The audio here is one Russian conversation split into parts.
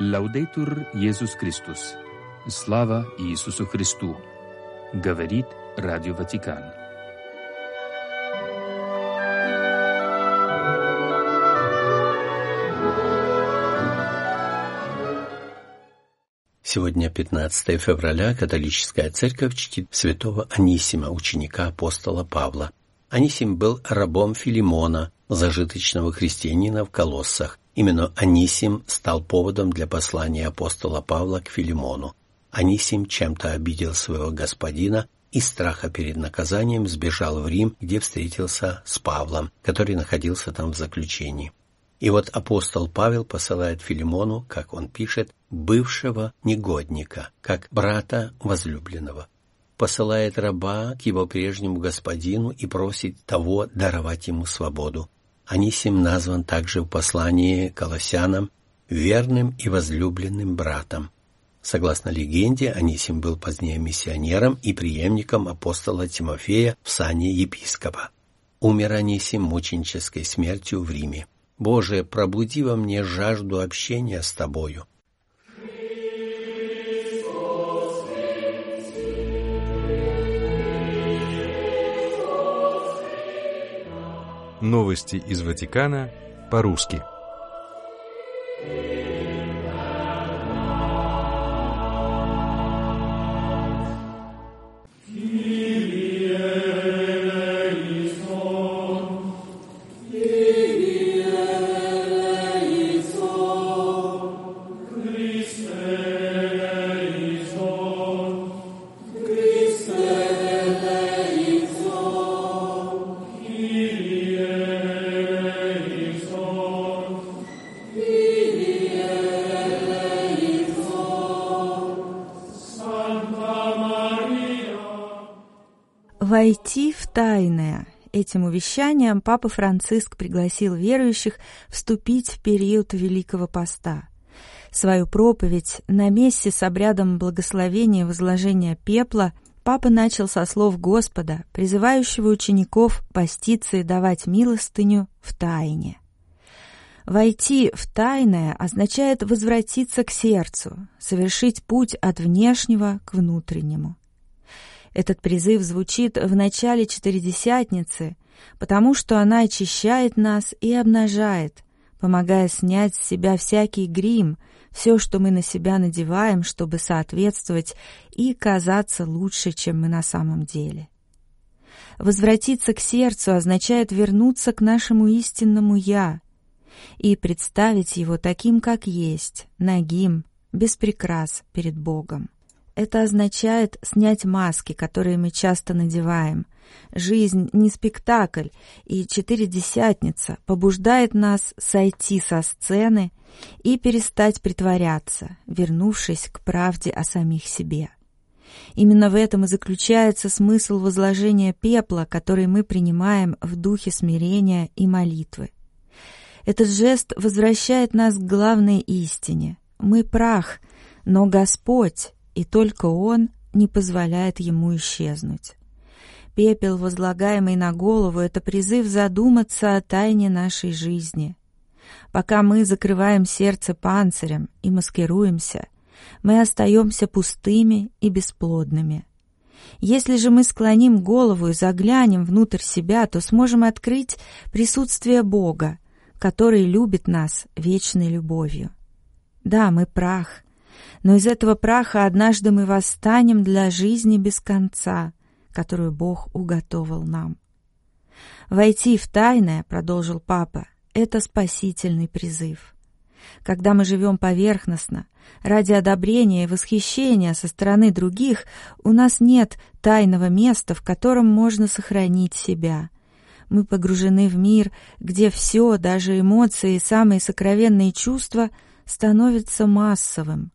Лаудейтур Иисус Христос. Слава Иисусу Христу. Говорит Радио Ватикан. Сегодня 15 февраля католическая церковь чтит святого Анисима, ученика апостола Павла. Анисим был рабом Филимона, зажиточного христианина в Колоссах. Именно Анисим стал поводом для послания апостола Павла к Филимону. Анисим чем-то обидел своего господина и страха перед наказанием сбежал в Рим, где встретился с Павлом, который находился там в заключении. И вот апостол Павел посылает Филимону, как он пишет, бывшего негодника, как брата возлюбленного. Посылает раба к его прежнему господину и просит того даровать ему свободу. Анисим назван также в послании Колоссянам верным и возлюбленным братом. Согласно легенде, Анисим был позднее миссионером и преемником апостола Тимофея в сане епископа. Умер Анисим мученической смертью в Риме. «Боже, пробуди во мне жажду общения с Тобою». Новости из Ватикана по-русски. Тайное. Этим увещанием Папа Франциск пригласил верующих вступить в период Великого Поста. Свою проповедь на мессе с обрядом благословения и возложения пепла Папа начал со слов Господа, призывающего учеников поститься и давать милостыню в тайне. Войти в тайное означает возвратиться к сердцу, совершить путь от внешнего к внутреннему. Этот призыв звучит в начале Четыредесятницы, потому что она очищает нас и обнажает, помогая снять с себя всякий грим, все, что мы на себя надеваем, чтобы соответствовать и казаться лучше, чем мы на самом деле. Возвратиться к сердцу означает вернуться к нашему истинному «я» и представить его таким, как есть, нагим, без прикрас перед Богом. Это означает снять маски, которые мы часто надеваем. Жизнь не спектакль, и Четыредесятница побуждает нас сойти со сцены и перестать притворяться, вернувшись к правде о самих себе. Именно в этом и заключается смысл возложения пепла, который мы принимаем в духе смирения и молитвы. Этот жест возвращает нас к главной истине. Мы прах, но Господь, и только он не позволяет ему исчезнуть. Пепел, возлагаемый на голову, — это призыв задуматься о тайне нашей жизни. Пока мы закрываем сердце панцирем и маскируемся, мы остаемся пустыми и бесплодными. Если же мы склоним голову и заглянем внутрь себя, то сможем открыть присутствие Бога, который любит нас вечной любовью. Да, мы прах, но из этого праха однажды мы восстанем для жизни без конца, которую Бог уготовил нам. «Войти в тайное», — продолжил папа, — «это спасительный призыв». Когда мы живем поверхностно, ради одобрения и восхищения со стороны других, у нас нет тайного места, в котором можно сохранить себя. Мы погружены в мир, где все, даже эмоции и самые сокровенные чувства, становятся массовым.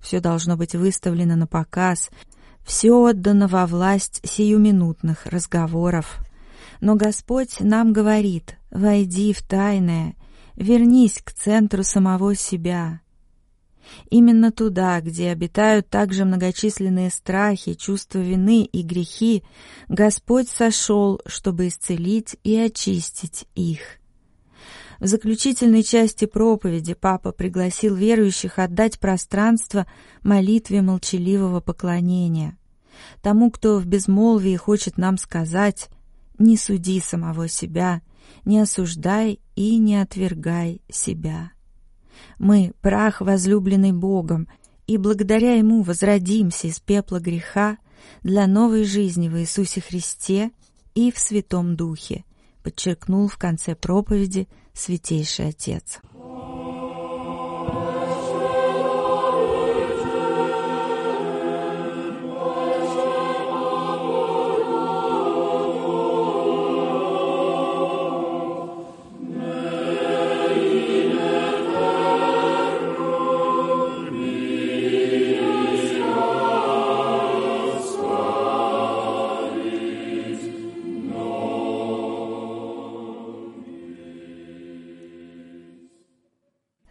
Все должно быть выставлено на показ, все отдано во власть сиюминутных разговоров. Но Господь нам говорит, войди в тайное, вернись к центру самого себя. Именно туда, где обитают также многочисленные страхи, чувства вины и грехи, Господь сошел, чтобы исцелить и очистить их. В заключительной части проповеди папа пригласил верующих отдать пространство молитве молчаливого поклонения. Тому, кто в безмолвии хочет нам сказать «Не суди самого себя, не осуждай и не отвергай себя». Мы — прах, возлюбленный Богом, и благодаря Ему возродимся из пепла греха для новой жизни в Иисусе Христе и в Святом Духе, подчеркнул в конце проповеди Святейший Отец.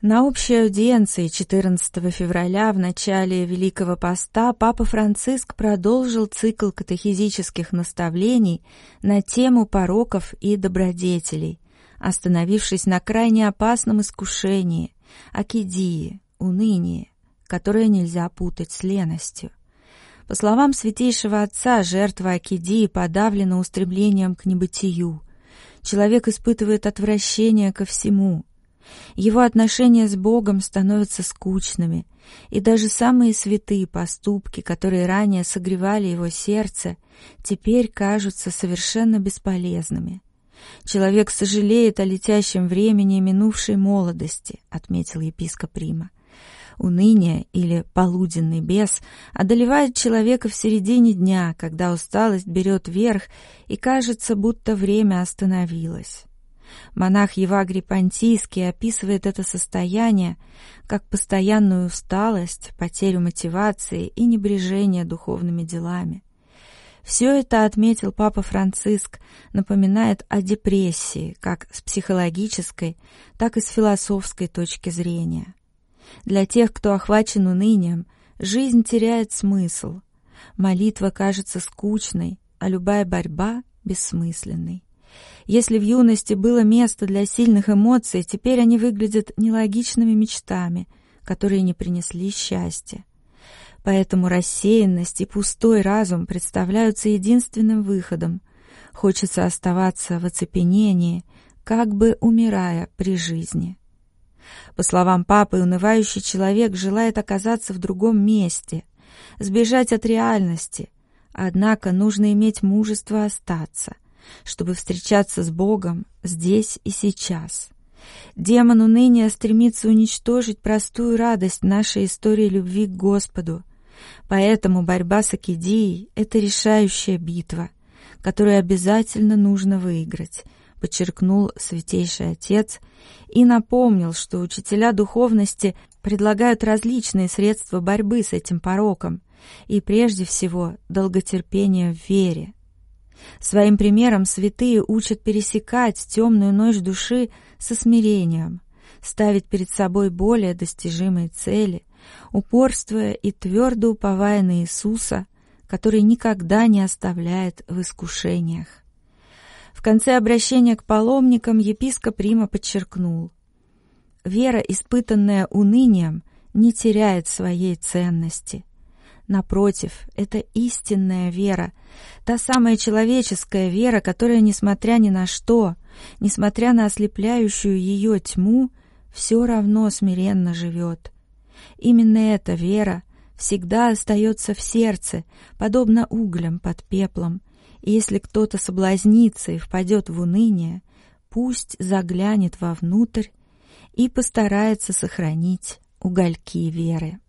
На общей аудиенции 14 февраля в начале Великого Поста Папа Франциск продолжил цикл катехизических наставлений на тему пороков и добродетелей, остановившись на крайне опасном искушении – акидии, унынии, которое нельзя путать с леностью. По словам святейшего отца, жертва акидии подавлена устремлением к небытию. Человек испытывает отвращение ко всему – его отношения с Богом становятся скучными, и даже самые святые поступки, которые ранее согревали его сердце, теперь кажутся совершенно бесполезными. «Человек сожалеет о летящем времени минувшей молодости», — отметил епископ Рима. Уныние или полуденный бес одолевает человека в середине дня, когда усталость берет верх и кажется, будто время остановилось. Монах Евагрий Понтийский описывает это состояние как постоянную усталость, потерю мотивации и небрежение духовными делами. Все это, отметил Папа Франциск, напоминает о депрессии как с психологической, так и с философской точки зрения. Для тех, кто охвачен унынием, жизнь теряет смысл. Молитва кажется скучной, а любая борьба — бессмысленной. Если в юности было место для сильных эмоций, теперь они выглядят нелогичными мечтами, которые не принесли счастья. Поэтому рассеянность и пустой разум представляются единственным выходом. Хочется оставаться в оцепенении, как бы умирая при жизни. По словам папы, унывающий человек желает оказаться в другом месте, сбежать от реальности, однако нужно иметь мужество остаться — чтобы встречаться с Богом здесь и сейчас. Демон уныния стремится уничтожить простую радость нашей истории любви к Господу. Поэтому борьба с Акидией — это решающая битва, которую обязательно нужно выиграть, подчеркнул Святейший Отец и напомнил, что учителя духовности предлагают различные средства борьбы с этим пороком и прежде всего долготерпение в вере — Своим примером святые учат пересекать темную ночь души со смирением, ставить перед собой более достижимые цели, упорствуя и твердо уповая на Иисуса, который никогда не оставляет в искушениях. В конце обращения к паломникам епископ Рима подчеркнул, «Вера, испытанная унынием, не теряет своей ценности. Напротив, это истинная вера, та самая человеческая вера, которая, несмотря ни на что, несмотря на ослепляющую ее тьму, все равно смиренно живет. Именно эта вера всегда остается в сердце, подобно углям под пеплом, и если кто-то соблазнится и впадет в уныние, пусть заглянет вовнутрь и постарается сохранить угольки веры.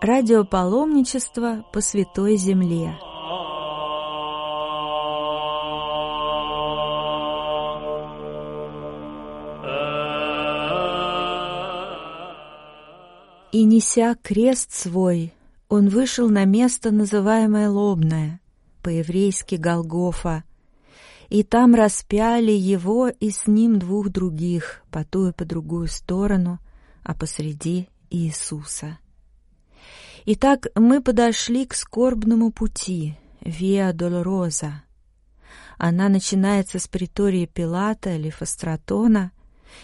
Радиопаломничество по Святой Земле. И неся крест свой, он вышел на место, называемое Лобное, по-еврейски Голгофа, И там распяли его и с ним двух других, по ту и по другую сторону, а посреди Иисуса. Итак, мы подошли к скорбному пути, Виа Долороза. Она начинается с притории Пилата или Фастратона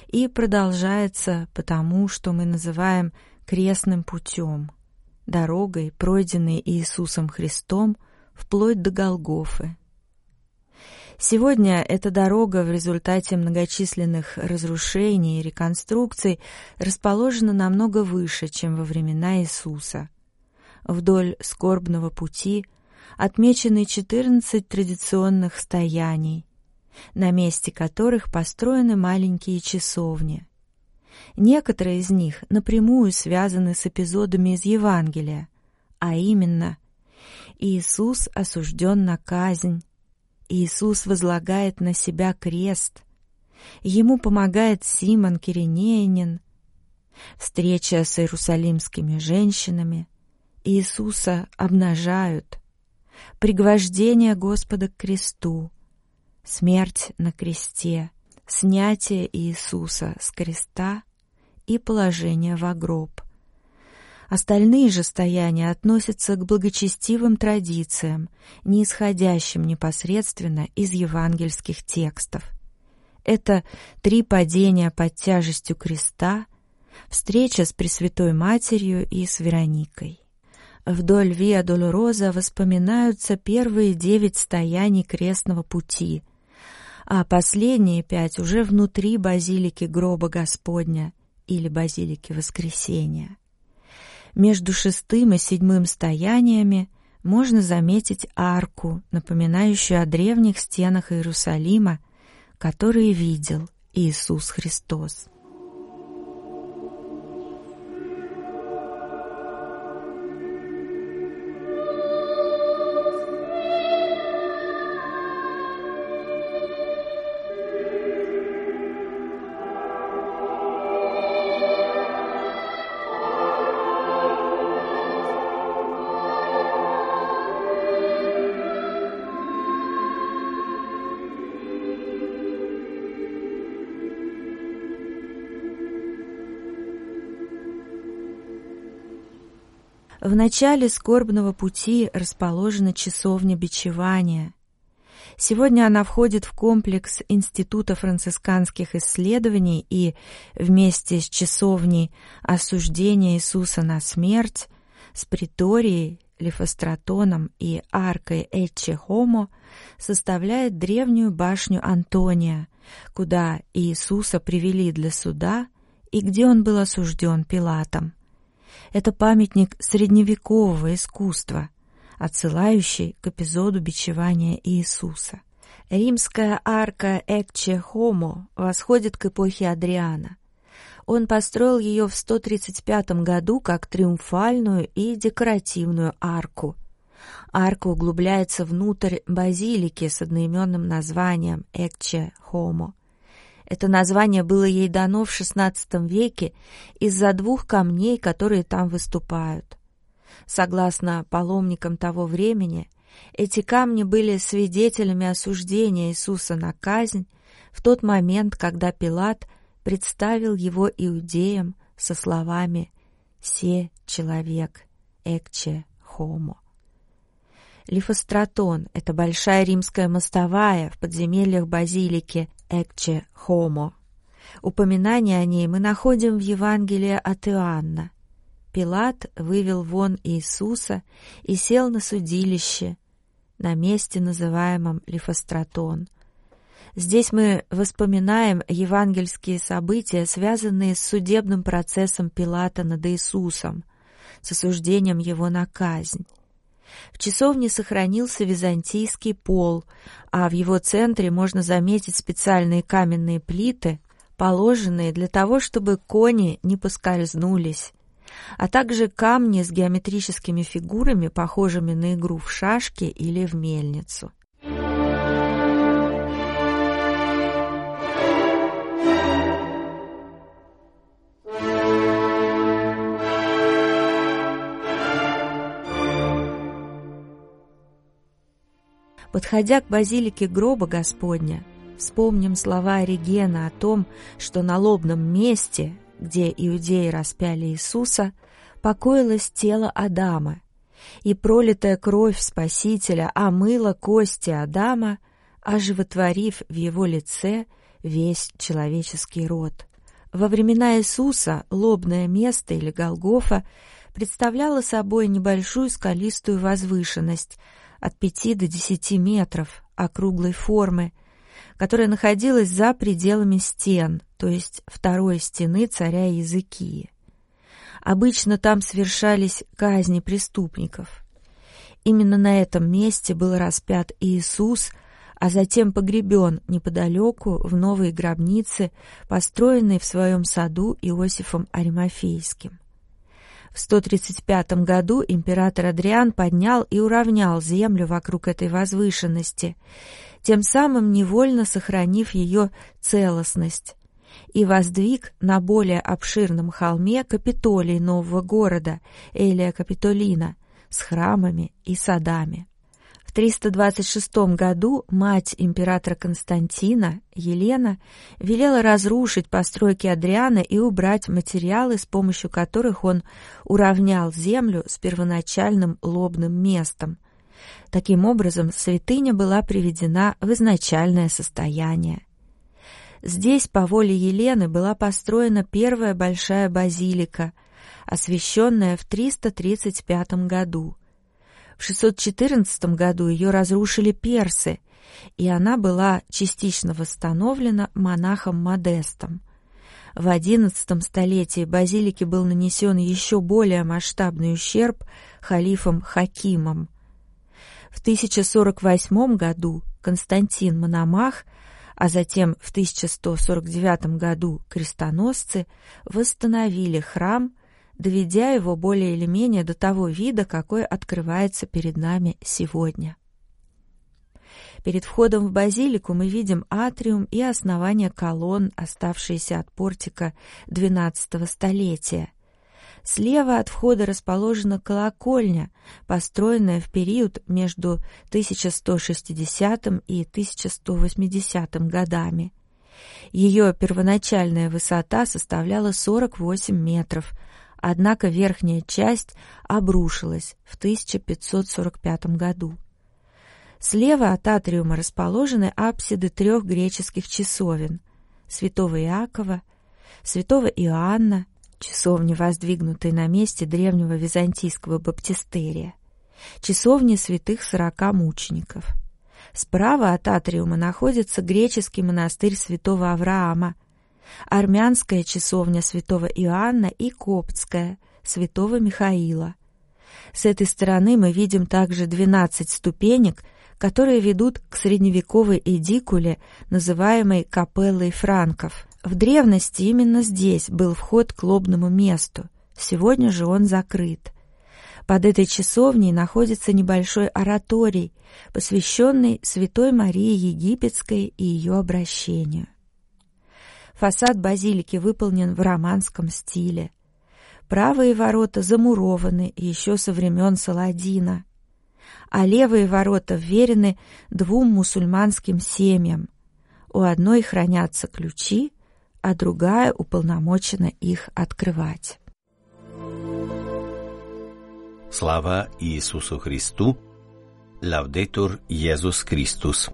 и продолжается потому, что мы называем крестным путем, дорогой, пройденной Иисусом Христом вплоть до Голгофы. Сегодня эта дорога в результате многочисленных разрушений и реконструкций расположена намного выше, чем во времена Иисуса. Вдоль скорбного пути отмечены 14 традиционных стояний, на месте которых построены маленькие часовни. Некоторые из них напрямую связаны с эпизодами из Евангелия, а именно Иисус осужден на казнь, Иисус возлагает на себя крест, ему помогает Симон Киринеянин, встреча с иерусалимскими женщинами, Иисуса обнажают, пригвождение Господа к кресту, смерть на кресте, снятие Иисуса с креста и положение в гроб. Остальные же стояния относятся к благочестивым традициям, не исходящим непосредственно из евангельских текстов. Это три падения под тяжестью креста, встреча с Пресвятой Матерью и с Вероникой. Вдоль Виа Долороза воспоминаются первые девять стояний крестного пути, а последние пять уже внутри базилики гроба Господня или базилики Воскресения. Между шестым и седьмым стояниями можно заметить арку, напоминающую о древних стенах Иерусалима, которые видел Иисус Христос. В начале скорбного пути расположена часовня бичевания. Сегодня она входит в комплекс Института францисканских исследований и вместе с часовней осуждения Иисуса на смерть, с приторией, лифостратоном и аркой Эче Хомо составляет древнюю башню Антония, куда Иисуса привели для суда и где он был осужден Пилатом. Это памятник средневекового искусства, отсылающий к эпизоду бичевания Иисуса. Римская арка Экче Хомо восходит к эпохе Адриана. Он построил ее в 135 году как триумфальную и декоративную арку. Арка углубляется внутрь базилики с одноименным названием Экче Хомо. Это название было ей дано в XVI веке из-за двух камней, которые там выступают. Согласно паломникам того времени, эти камни были свидетелями осуждения Иисуса на казнь в тот момент, когда Пилат представил его иудеям со словами «Се человек, экче хомо». Лифостратон — это большая римская мостовая в подземельях базилики Экче Хомо. Упоминание о ней мы находим в Евангелии от Иоанна. Пилат вывел вон Иисуса и сел на судилище, на месте, называемом Лифостратон. Здесь мы воспоминаем евангельские события, связанные с судебным процессом Пилата над Иисусом, с осуждением его на казнь. В часовне сохранился византийский пол, а в его центре можно заметить специальные каменные плиты, положенные для того, чтобы кони не поскользнулись, а также камни с геометрическими фигурами, похожими на игру в шашки или в мельницу. Подходя к базилике гроба Господня, вспомним слова Оригена о том, что на лобном месте, где иудеи распяли Иисуса, покоилось тело Адама, и пролитая кровь Спасителя омыла кости Адама, оживотворив в его лице весь человеческий род. Во времена Иисуса лобное место или Голгофа представляло собой небольшую скалистую возвышенность от пяти до десяти метров округлой формы, которая находилась за пределами стен, то есть второй стены царя Языкии. Обычно там совершались казни преступников. Именно на этом месте был распят Иисус, а затем погребен неподалеку в новой гробнице, построенной в своем саду Иосифом Аримофейским. В 135 году император Адриан поднял и уравнял землю вокруг этой возвышенности, тем самым невольно сохранив ее целостность, и воздвиг на более обширном холме Капитолий нового города Элия Капитолина с храмами и садами. В 326 году мать императора Константина, Елена, велела разрушить постройки Адриана и убрать материалы, с помощью которых он уравнял землю с первоначальным лобным местом. Таким образом, святыня была приведена в изначальное состояние. Здесь по воле Елены была построена первая большая базилика, освященная в 335 году. В 614 году ее разрушили персы, и она была частично восстановлена монахом Модестом. В XI столетии базилике был нанесен еще более масштабный ущерб халифом Хакимом. В 1048 году Константин Мономах а затем в 1149 году крестоносцы восстановили храм, доведя его более или менее до того вида, какой открывается перед нами сегодня. Перед входом в базилику мы видим атриум и основание колонн, оставшиеся от портика XII столетия – Слева от входа расположена колокольня, построенная в период между 1160 и 1180 годами. Ее первоначальная высота составляла 48 метров, однако верхняя часть обрушилась в 1545 году. Слева от атриума расположены апсиды трех греческих часовен – святого Иакова, святого Иоанна часовни, воздвигнутой на месте древнего византийского баптистерия, часовни святых сорока мучеников. Справа от атриума находится греческий монастырь святого Авраама, армянская часовня святого Иоанна и коптская святого Михаила. С этой стороны мы видим также 12 ступенек, которые ведут к средневековой эдикуле, называемой капеллой франков – в древности именно здесь был вход к лобному месту, сегодня же он закрыт. Под этой часовней находится небольшой ораторий, посвященный Святой Марии Египетской и ее обращению. Фасад базилики выполнен в романском стиле. Правые ворота замурованы еще со времен Саладина, а левые ворота вверены двум мусульманским семьям. У одной хранятся ключи, а другая уполномочена их открывать. Слава Иисусу Христу! Лавдетур Иисус Христос!